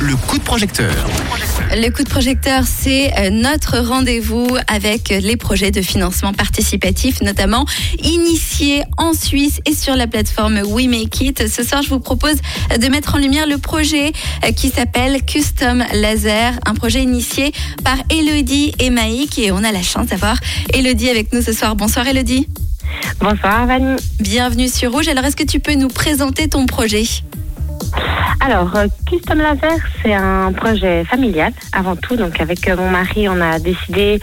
Le coup de projecteur. Le coup de projecteur, c'est euh, notre rendez-vous avec les projets de financement participatif, notamment initiés en Suisse et sur la plateforme We Make It. Ce soir, je vous propose de mettre en lumière le projet euh, qui s'appelle Custom Laser, un projet initié par Elodie et Maïk. Et on a la chance d'avoir Elodie avec nous ce soir. Bonsoir Elodie. Bonsoir Vanny. Bienvenue sur Rouge. Alors, est-ce que tu peux nous présenter ton projet alors, euh, Custom Laser, c'est un projet familial avant tout. Donc, avec euh, mon mari, on a décidé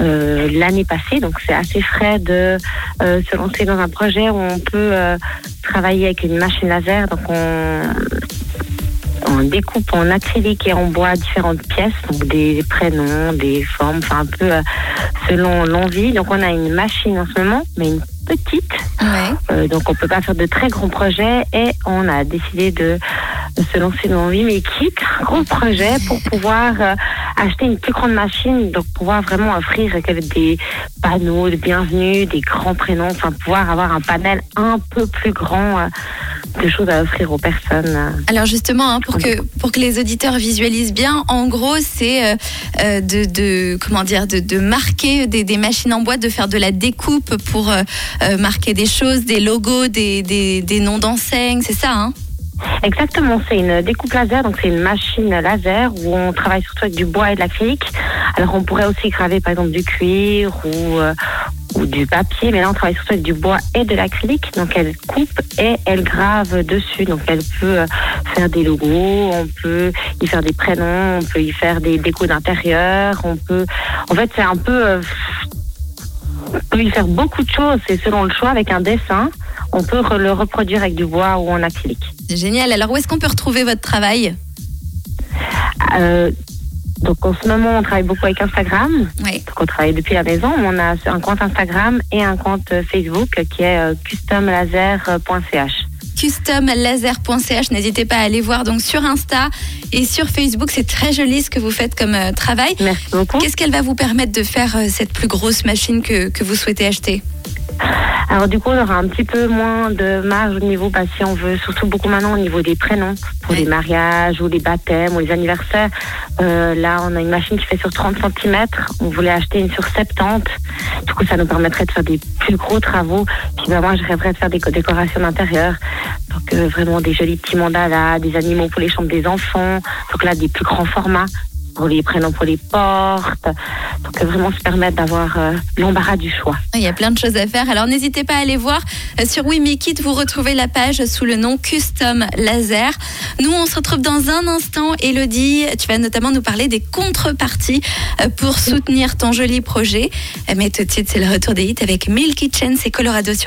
euh, l'année passée, donc c'est assez frais de se lancer dans un projet où on peut travailler avec une machine laser. Donc, on, on découpe en acrylique et en bois différentes pièces, donc des prénoms, des formes, enfin un peu selon l'envie. Donc, on a une machine en ce moment, mais une petite. Euh, donc on peut pas faire de très grands projets et on a décidé de, se lancer dans Oui mais quitte un gros projet pour pouvoir euh, acheter une plus grande machine, donc pouvoir vraiment offrir des panneaux de bienvenue, des grands prénoms, enfin pouvoir avoir un panel un peu plus grand. Euh, de choses à offrir aux personnes. Alors justement, hein, pour que pour que les auditeurs visualisent bien, en gros, c'est de, de, comment dire de, de marquer des, des, machines en bois, de faire de la découpe pour euh, marquer des choses, des logos, des, des, noms d'enseignes, c'est ça hein? Exactement, c'est une découpe laser, donc c'est une machine laser où on travaille surtout avec du bois et de l'acrylique. Alors on pourrait aussi graver par exemple du cuir ou, euh, ou du papier, mais là on travaille surtout avec du bois et de l'acrylique. Donc elle coupe et elle grave dessus. Donc elle peut euh, faire des logos, on peut y faire des prénoms, on peut y faire des décos d'intérieur, on peut. En fait c'est un peu on peut y faire beaucoup de choses, c'est selon le choix avec un dessin. On peut le reproduire avec du bois ou en acrylique. Génial. Alors où est-ce qu'on peut retrouver votre travail? Euh, donc en ce moment, on travaille beaucoup avec Instagram. Oui. Donc on travaille depuis la maison. On a un compte Instagram et un compte Facebook qui est euh, customlaser.ch customlaser.ch. N'hésitez pas à aller voir donc sur Insta et sur Facebook. C'est très joli ce que vous faites comme euh, travail. Merci beaucoup. Qu'est-ce qu'elle va vous permettre de faire euh, cette plus grosse machine que, que vous souhaitez acheter? Alors du coup, on aura un petit peu moins de marge au niveau, bah, si on veut, surtout beaucoup maintenant au niveau des prénoms, pour les mariages ou les baptêmes ou les anniversaires. Euh, là, on a une machine qui fait sur 30 cm. On voulait acheter une sur 70. Du coup, ça nous permettrait de faire des plus gros travaux. Puis bah, moi, je rêverais de faire des décorations d'intérieur. Donc euh, vraiment des jolis petits mandalas, des animaux pour les chambres des enfants. Donc là, des plus grands formats pour les prénoms pour les portes. Donc vraiment se permettre d'avoir euh, l'embarras du choix. Il y a plein de choses à faire. Alors n'hésitez pas à aller voir euh, sur Wimikit. Vous retrouvez la page sous le nom Custom Laser. Nous, on se retrouve dans un instant. Elodie, tu vas notamment nous parler des contreparties euh, pour soutenir ton joli projet. Mais tout de suite, c'est le retour des hits avec Milk Kitchen, c'est Colorado sur